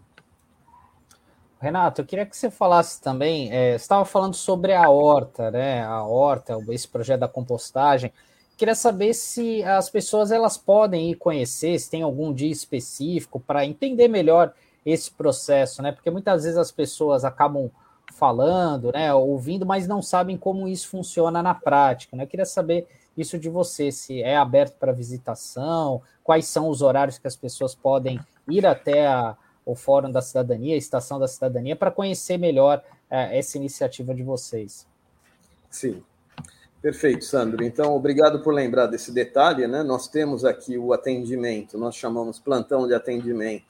Renato, eu queria que você falasse também, é, você estava falando sobre a horta, né? A horta, esse projeto da compostagem. Queria saber se as pessoas elas podem ir conhecer, se tem algum dia específico para entender melhor esse processo, né? Porque muitas vezes as pessoas acabam falando, né, ouvindo, mas não sabem como isso funciona na prática. Né? Eu queria saber isso de você, se é aberto para visitação, quais são os horários que as pessoas podem ir até a, o Fórum da Cidadania, a Estação da Cidadania, para conhecer melhor é, essa iniciativa de vocês. Sim. Perfeito, Sandro. Então, obrigado por lembrar desse detalhe. Né? Nós temos aqui o atendimento, nós chamamos plantão de atendimento,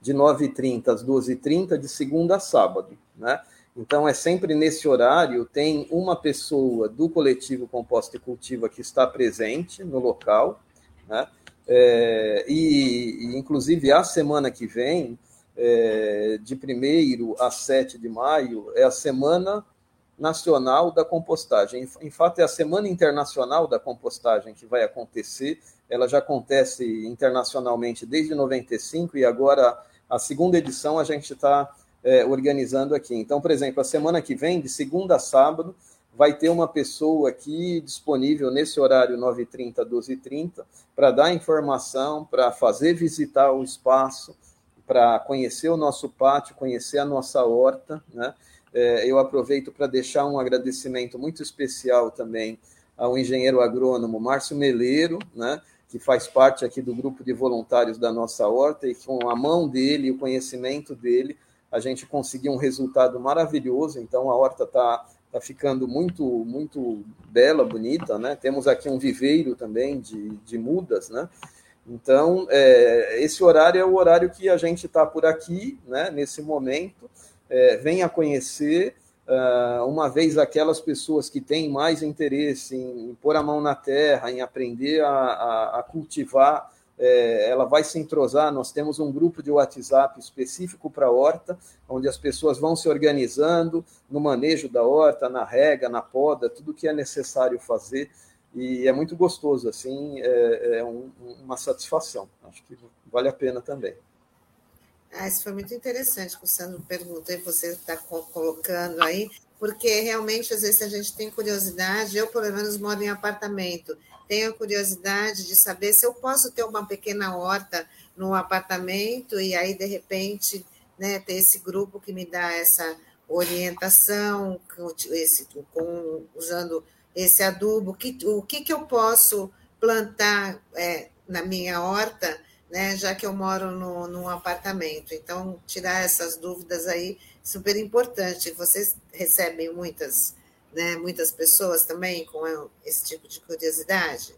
de 9h30 às 12h30, de segunda a sábado. Né? Então, é sempre nesse horário, tem uma pessoa do coletivo Composta e Cultiva que está presente no local, né? É, e, e, inclusive, a semana que vem, é, de 1 a 7 de maio, é a Semana Nacional da Compostagem. Em fato, é a Semana Internacional da Compostagem que vai acontecer. Ela já acontece internacionalmente desde 95 e agora, a segunda edição, a gente está é, organizando aqui. Então, por exemplo, a semana que vem, de segunda a sábado, vai ter uma pessoa aqui disponível nesse horário 9h30, 12h30, para dar informação, para fazer visitar o espaço, para conhecer o nosso pátio, conhecer a nossa horta. Né? É, eu aproveito para deixar um agradecimento muito especial também ao engenheiro agrônomo Márcio Meleiro, né? que faz parte aqui do grupo de voluntários da nossa horta, e com a mão dele e o conhecimento dele, a gente conseguiu um resultado maravilhoso, então a horta está tá ficando muito muito bela, bonita, né? Temos aqui um viveiro também de, de mudas, né? Então, é, esse horário é o horário que a gente está por aqui, né? Nesse momento, é, venha conhecer, uh, uma vez aquelas pessoas que têm mais interesse em, em pôr a mão na terra, em aprender a, a, a cultivar é, ela vai se entrosar. Nós temos um grupo de WhatsApp específico para a horta, onde as pessoas vão se organizando no manejo da horta, na rega, na poda, tudo que é necessário fazer. E é muito gostoso, assim, é, é um, uma satisfação. Acho que vale a pena também. Ah, isso foi muito interessante que o Sandro perguntou e você está colocando aí, porque realmente às vezes a gente tem curiosidade, eu pelo menos moro em apartamento, tenho curiosidade de saber se eu posso ter uma pequena horta no apartamento e aí, de repente, né, ter esse grupo que me dá essa orientação, esse, com, usando esse adubo, que, o que, que eu posso plantar é, na minha horta, né, já que eu moro no, num apartamento. Então, tirar essas dúvidas aí, super importante. Vocês recebem muitas né, muitas pessoas também com esse tipo de curiosidade?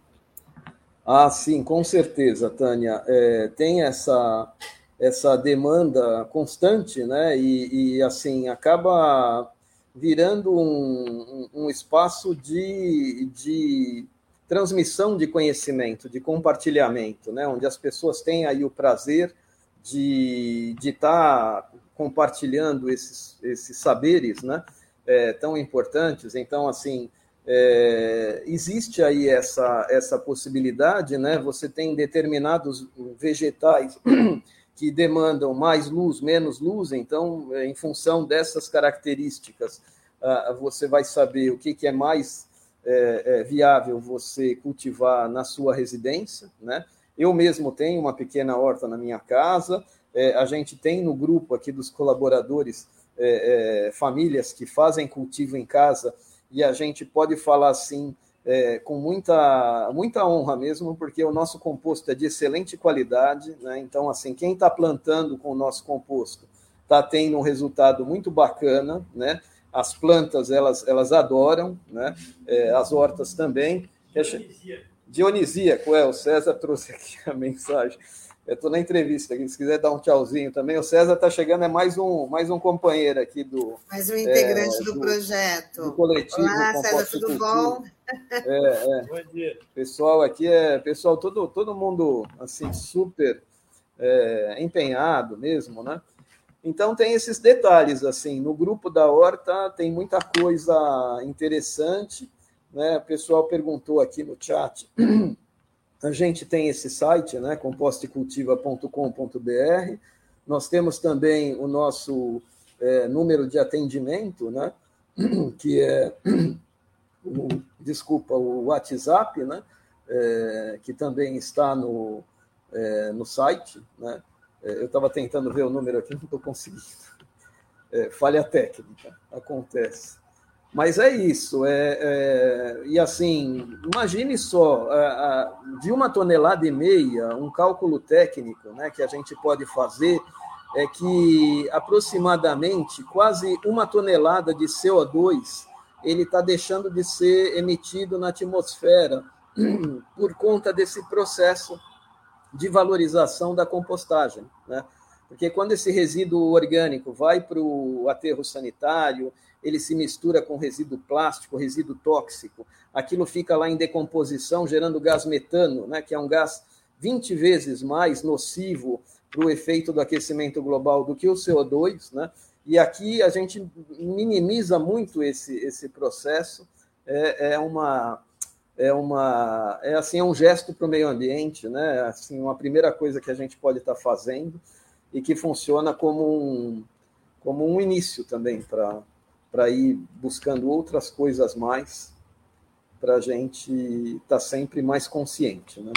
Ah, sim, com certeza, Tânia. É, tem essa, essa demanda constante, né? E, e assim, acaba virando um, um, espaço de, de transmissão de conhecimento, de compartilhamento, né? Onde as pessoas têm aí o prazer de estar tá compartilhando esses, esses saberes, né? é, tão importantes. Então, assim, é, existe aí essa, essa possibilidade, né? Você tem determinados vegetais que demandam mais luz, menos luz, então, é, em função dessas características, você vai saber o que, é mais é, é, viável você cultivar na sua residência, né? Eu mesmo tenho uma pequena horta na minha casa, a gente tem no grupo aqui dos colaboradores famílias que fazem cultivo em casa e a gente pode falar assim é, com muita, muita honra mesmo, porque o nosso composto é de excelente qualidade, né? então assim quem está plantando com o nosso composto está tendo um resultado muito bacana, né? As plantas elas elas adoram, né? É, as hortas também. Dionisíaco. É, o César trouxe aqui a mensagem. Eu estou na entrevista aqui, se quiser dar um tchauzinho também. O César está chegando, é mais um, mais um companheiro aqui do. Mais um integrante é, do, do, projeto. Do coletivo. Olá, César, tudo bom? É, é. Bom dia. Pessoal aqui é pessoal, todo, todo mundo assim, super é, empenhado mesmo, né? Então tem esses detalhes assim. No grupo da Horta tem muita coisa interessante. Né? O pessoal perguntou aqui no chat A gente tem esse site, né, compostecultiva.com.br. Nós temos também o nosso é, número de atendimento, né, que é, o, desculpa, o WhatsApp, né, é, que também está no, é, no site. Né. É, eu estava tentando ver o número aqui, não estou conseguindo. É, falha técnica, acontece. Mas é isso. É, é, e assim, imagine só, de uma tonelada e meia, um cálculo técnico né, que a gente pode fazer é que aproximadamente quase uma tonelada de CO2 ele está deixando de ser emitido na atmosfera por conta desse processo de valorização da compostagem. Né? Porque quando esse resíduo orgânico vai para o aterro sanitário, ele se mistura com resíduo plástico, resíduo tóxico, aquilo fica lá em decomposição, gerando gás metano, né, que é um gás 20 vezes mais nocivo para o efeito do aquecimento global do que o CO2, né? E aqui a gente minimiza muito esse, esse processo. É, é uma é uma é assim é um gesto para o meio ambiente, né? Assim uma primeira coisa que a gente pode estar tá fazendo e que funciona como um como um início também para ir buscando outras coisas mais, para a gente estar tá sempre mais consciente. Né?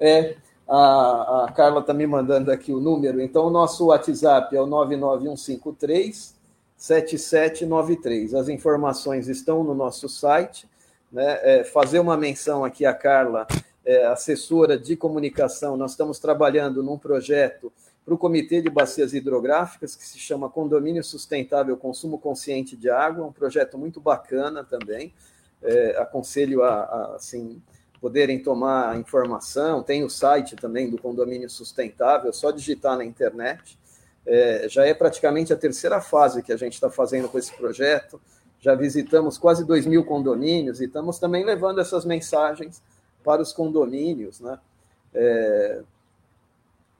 É, a, a Carla está me mandando aqui o número, então o nosso WhatsApp é o 99153 7793. As informações estão no nosso site. Né? É, fazer uma menção aqui a Carla, é, assessora de comunicação, nós estamos trabalhando num projeto para o Comitê de Bacias Hidrográficas, que se chama Condomínio Sustentável Consumo Consciente de Água, um projeto muito bacana também. É, aconselho a, a assim, poderem tomar informação. Tem o site também do Condomínio Sustentável, só digitar na internet. É, já é praticamente a terceira fase que a gente está fazendo com esse projeto. Já visitamos quase 2 mil condomínios e estamos também levando essas mensagens para os condomínios, né? É,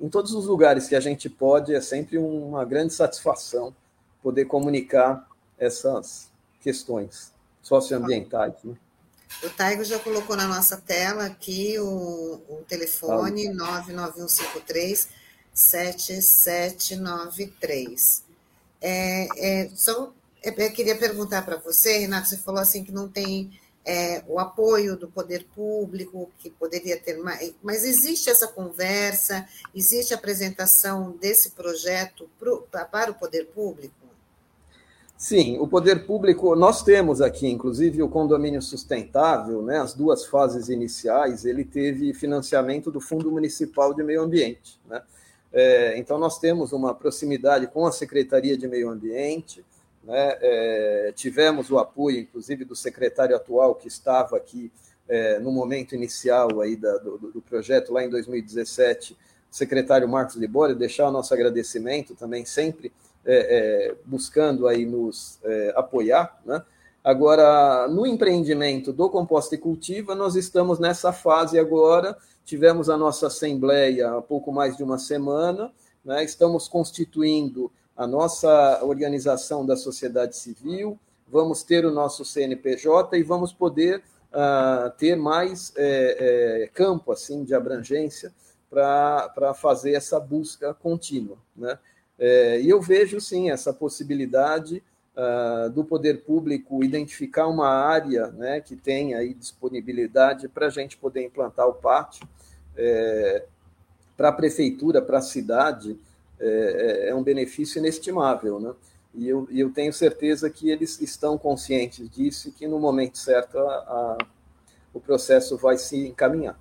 em todos os lugares que a gente pode, é sempre uma grande satisfação poder comunicar essas questões socioambientais. Né? O Taigo já colocou na nossa tela aqui o, o telefone ah. 99153 7793. É, é, só é, eu queria perguntar para você, Renato, você falou assim que não tem é, o apoio do poder público, que poderia ter mais. Mas existe essa conversa, existe a apresentação desse projeto pro, para o poder público? Sim, o poder público, nós temos aqui, inclusive, o condomínio sustentável, né, as duas fases iniciais, ele teve financiamento do Fundo Municipal de Meio Ambiente. Né? É, então, nós temos uma proximidade com a Secretaria de Meio Ambiente, né? É, tivemos o apoio, inclusive, do secretário atual que estava aqui é, no momento inicial aí da, do, do, projeto, lá em 2017, o secretário Marcos Libório, deixar o nosso agradecimento também, sempre é, é buscando aí nos é, apoiar. Né? Agora, no empreendimento do Composta e Cultiva, nós estamos nessa fase agora, tivemos a nossa assembleia há pouco mais de uma semana, né? estamos constituindo a nossa organização da sociedade civil, vamos ter o nosso CNPJ e vamos poder uh, ter mais é, é, campo assim de abrangência para fazer essa busca contínua. Né? É, e eu vejo sim essa possibilidade uh, do poder público identificar uma área né, que tem aí disponibilidade para a gente poder implantar o é, para a prefeitura, para a cidade, é, é, é, um benefício inestimável. Né? E eu, eu tenho certeza que eles estão conscientes disso e que no momento certo a, a, o processo vai se encaminhar.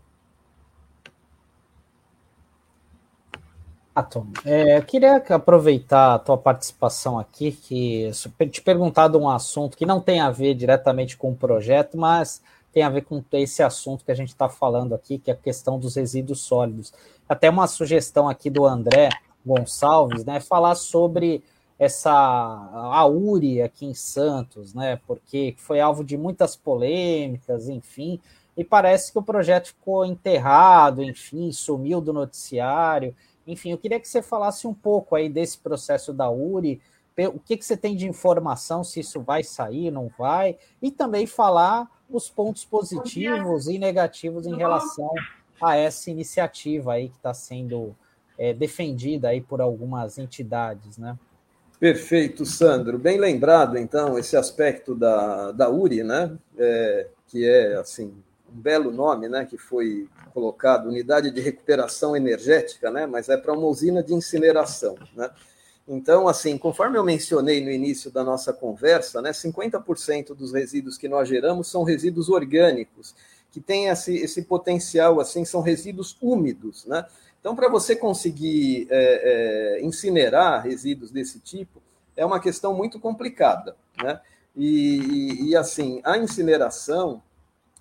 Tom, é, eu queria aproveitar a tua participação aqui, que te perguntar de um assunto que não tem a ver diretamente com o projeto, mas tem a ver com esse assunto que a gente está falando aqui, que é a questão dos resíduos sólidos. Até uma sugestão aqui do André Gonçalves, né, falar sobre essa a URI aqui em Santos, né, porque foi alvo de muitas polêmicas, enfim, e parece que o projeto ficou enterrado, enfim, sumiu do noticiário. Enfim, eu queria que você falasse um pouco aí desse processo da URI, o que, que você tem de informação, se isso vai sair, não vai, e também falar os pontos positivos e negativos em relação a essa iniciativa aí que está sendo é, defendida aí por algumas entidades, né? Perfeito, Sandro. Bem lembrado, então, esse aspecto da, da URI, né? É, que é, assim, um belo nome, né? Que foi colocado, Unidade de Recuperação Energética, né? Mas é para uma usina de incineração, né? Então, assim, conforme eu mencionei no início da nossa conversa, né, 50% dos resíduos que nós geramos são resíduos orgânicos, que têm esse, esse potencial, assim, são resíduos úmidos, né? Então, para você conseguir é, é, incinerar resíduos desse tipo, é uma questão muito complicada, né? E, e, e assim, a incineração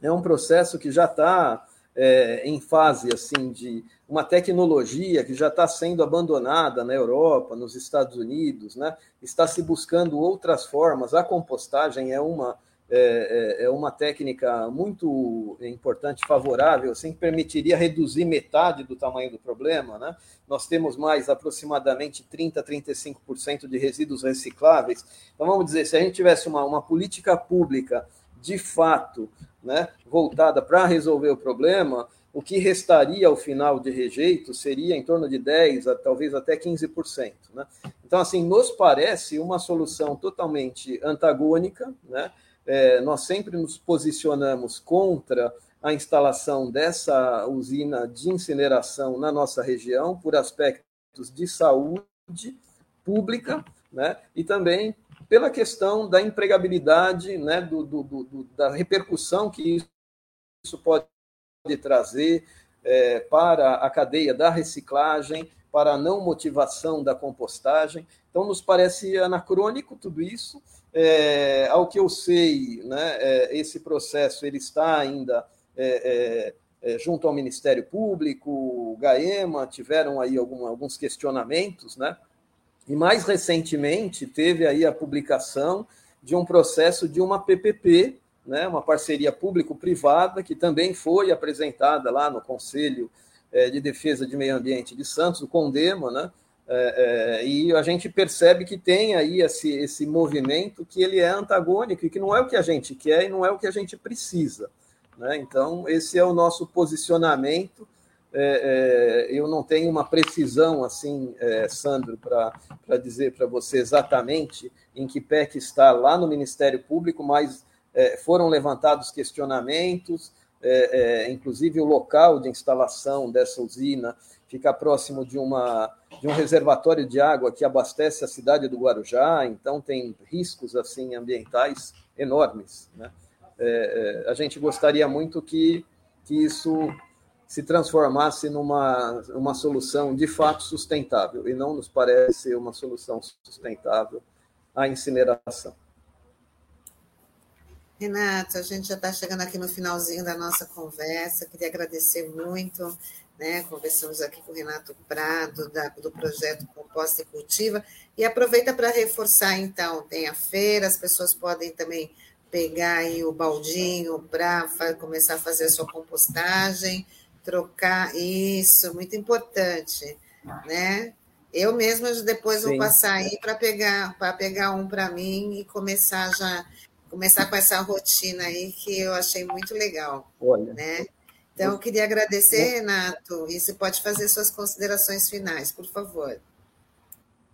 é um processo que já está é, em fase assim de uma tecnologia que já está sendo abandonada na Europa, nos Estados Unidos, né? está se buscando outras formas. A compostagem é uma, é, é, é uma técnica muito importante, favorável, assim, que permitiria reduzir metade do tamanho do problema. Né? Nós temos mais aproximadamente 30% a 35% de resíduos recicláveis. Então, vamos dizer, se a gente tivesse uma, uma política pública de fato né, voltada para resolver o problema, o que restaria ao final de rejeito seria em torno de 10%, a, talvez até 15%. Né? Então, assim, nos parece uma solução totalmente antagônica. Né? É, nós sempre nos posicionamos contra a instalação dessa usina de incineração na nossa região, por aspectos de saúde pública né? e também pela questão da empregabilidade, né, do, do, do da repercussão que isso pode trazer é, para a cadeia da reciclagem, para a não motivação da compostagem. Então, nos parece anacrônico tudo isso. É, ao que eu sei, né, é, esse processo ele está ainda é, é, é, junto ao Ministério Público, o GAEMA, tiveram aí algum, alguns questionamentos, né? E mais recentemente teve aí a publicação de um processo de uma PPP, né, uma parceria público-privada, que também foi apresentada lá no Conselho eh, de Defesa de Meio Ambiente de Santos, o CONDEMA, né, é, é, e a gente percebe que tem aí esse, esse movimento que ele é antagônico e que não é o que a gente quer e não é o que a gente precisa. Né? Então, esse é o nosso posicionamento é, é, eu não tenho uma precisão assim, é, Sandro, para dizer para você exatamente em que pé que está lá no Ministério Público, mas é, foram levantados questionamentos, inclusive o local de instalação dessa usina fica próximo de, uma, de um reservatório de água que abastece a cidade do Guarujá, então tem riscos assim ambientais enormes. Né? a gente gostaria muito que, que isso se transformasse numa uma solução de fato sustentável, e não nos parece uma solução sustentável a incineração. Renato, a gente já está chegando aqui no finalzinho da nossa conversa, queria agradecer muito, né? Conversamos aqui com o Renato Prado, da, do projeto Composta e Cultiva, e aproveita para reforçar, então, tem a feira, as pessoas podem também pegar aí o baldinho para começar a fazer a sua compostagem, trocar isso, muito importante, né? Eu mesma depois Sim. vou passar aí para pegar para pegar um para mim e começar já começar com essa rotina aí que eu achei muito legal, Olha. né? Então eu queria agradecer, Renato, e você pode fazer suas considerações finais, por favor.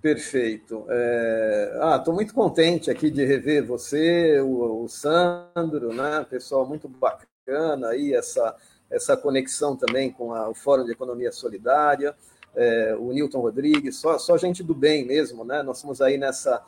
Perfeito. É... Ah, estou muito contente aqui de rever você, o, o Sandro, né? Pessoal muito bacana aí essa essa conexão também com a, o Fórum de Economia Solidária, é, o Newton Rodrigues, só, só gente do bem mesmo, né? Nós estamos aí nessa,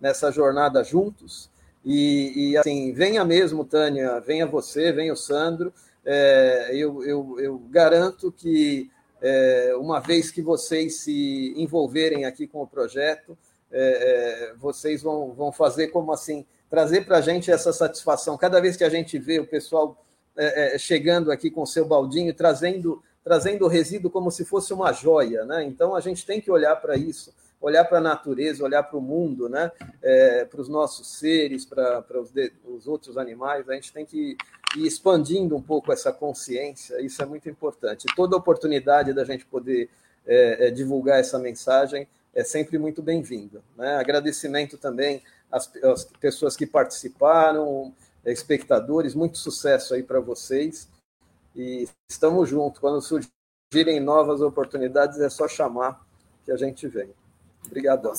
nessa jornada juntos. E, e assim, venha mesmo, Tânia, venha você, venha o Sandro. É, eu, eu, eu, garanto que, é, uma vez que vocês se envolverem aqui com o projeto, é, é vocês vão, vão fazer como assim, trazer para a gente essa satisfação. Cada vez que a gente vê o pessoal é, é, chegando aqui com o seu baldinho, trazendo, trazendo o resíduo como se fosse uma joia. Né? Então, a gente tem que olhar para isso, olhar para a natureza, olhar para o mundo, né? É, para os nossos seres, para, para os, os outros animais. A gente tem que ir expandindo um pouco essa consciência, isso é muito importante. Toda oportunidade da gente poder é, é, divulgar essa mensagem é sempre muito bem-vinda. Né? Agradecimento também às, às pessoas que participaram, espectadores, muito sucesso aí para vocês. E estamos juntos. Quando surgirem novas oportunidades, é só chamar que a gente vem. Obrigado.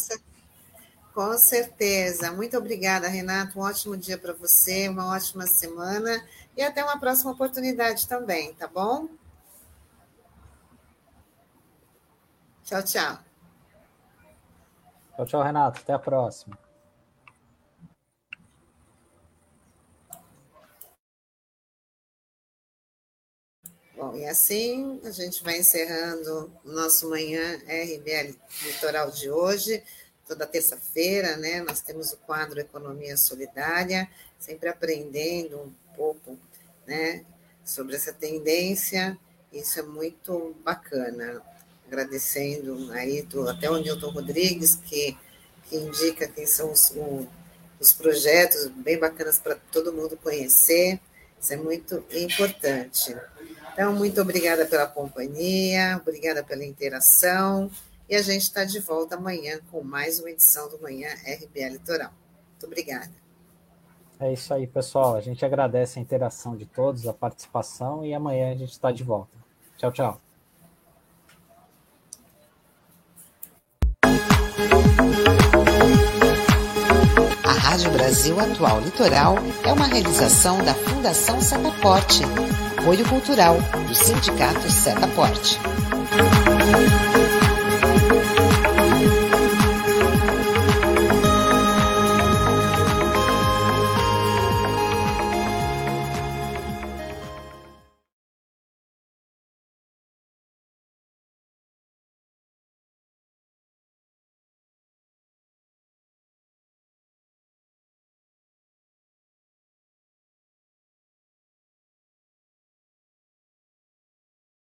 Com certeza. Muito obrigada, Renato. Um ótimo dia para você, uma ótima semana e até uma próxima oportunidade também, tá bom? Tchau, tchau. Tchau, tchau, Renato. Até a próxima. Bom, e assim a gente vai encerrando o nosso Manhã RBL Litoral de hoje, toda terça-feira, né? Nós temos o quadro Economia Solidária, sempre aprendendo um pouco, né, sobre essa tendência, isso é muito bacana. Agradecendo aí do, até o Newton Rodrigues, que, que indica quem são os, os projetos bem bacanas para todo mundo conhecer, isso é muito importante. Então, muito obrigada pela companhia, obrigada pela interação. E a gente está de volta amanhã com mais uma edição do Manhã RBA Litoral. Muito obrigada. É isso aí, pessoal. A gente agradece a interação de todos, a participação, e amanhã a gente está de volta. Tchau, tchau. A Rádio Brasil Atual Litoral é uma realização da Fundação Setaporte apoio cultural do Sindicato Setaporte.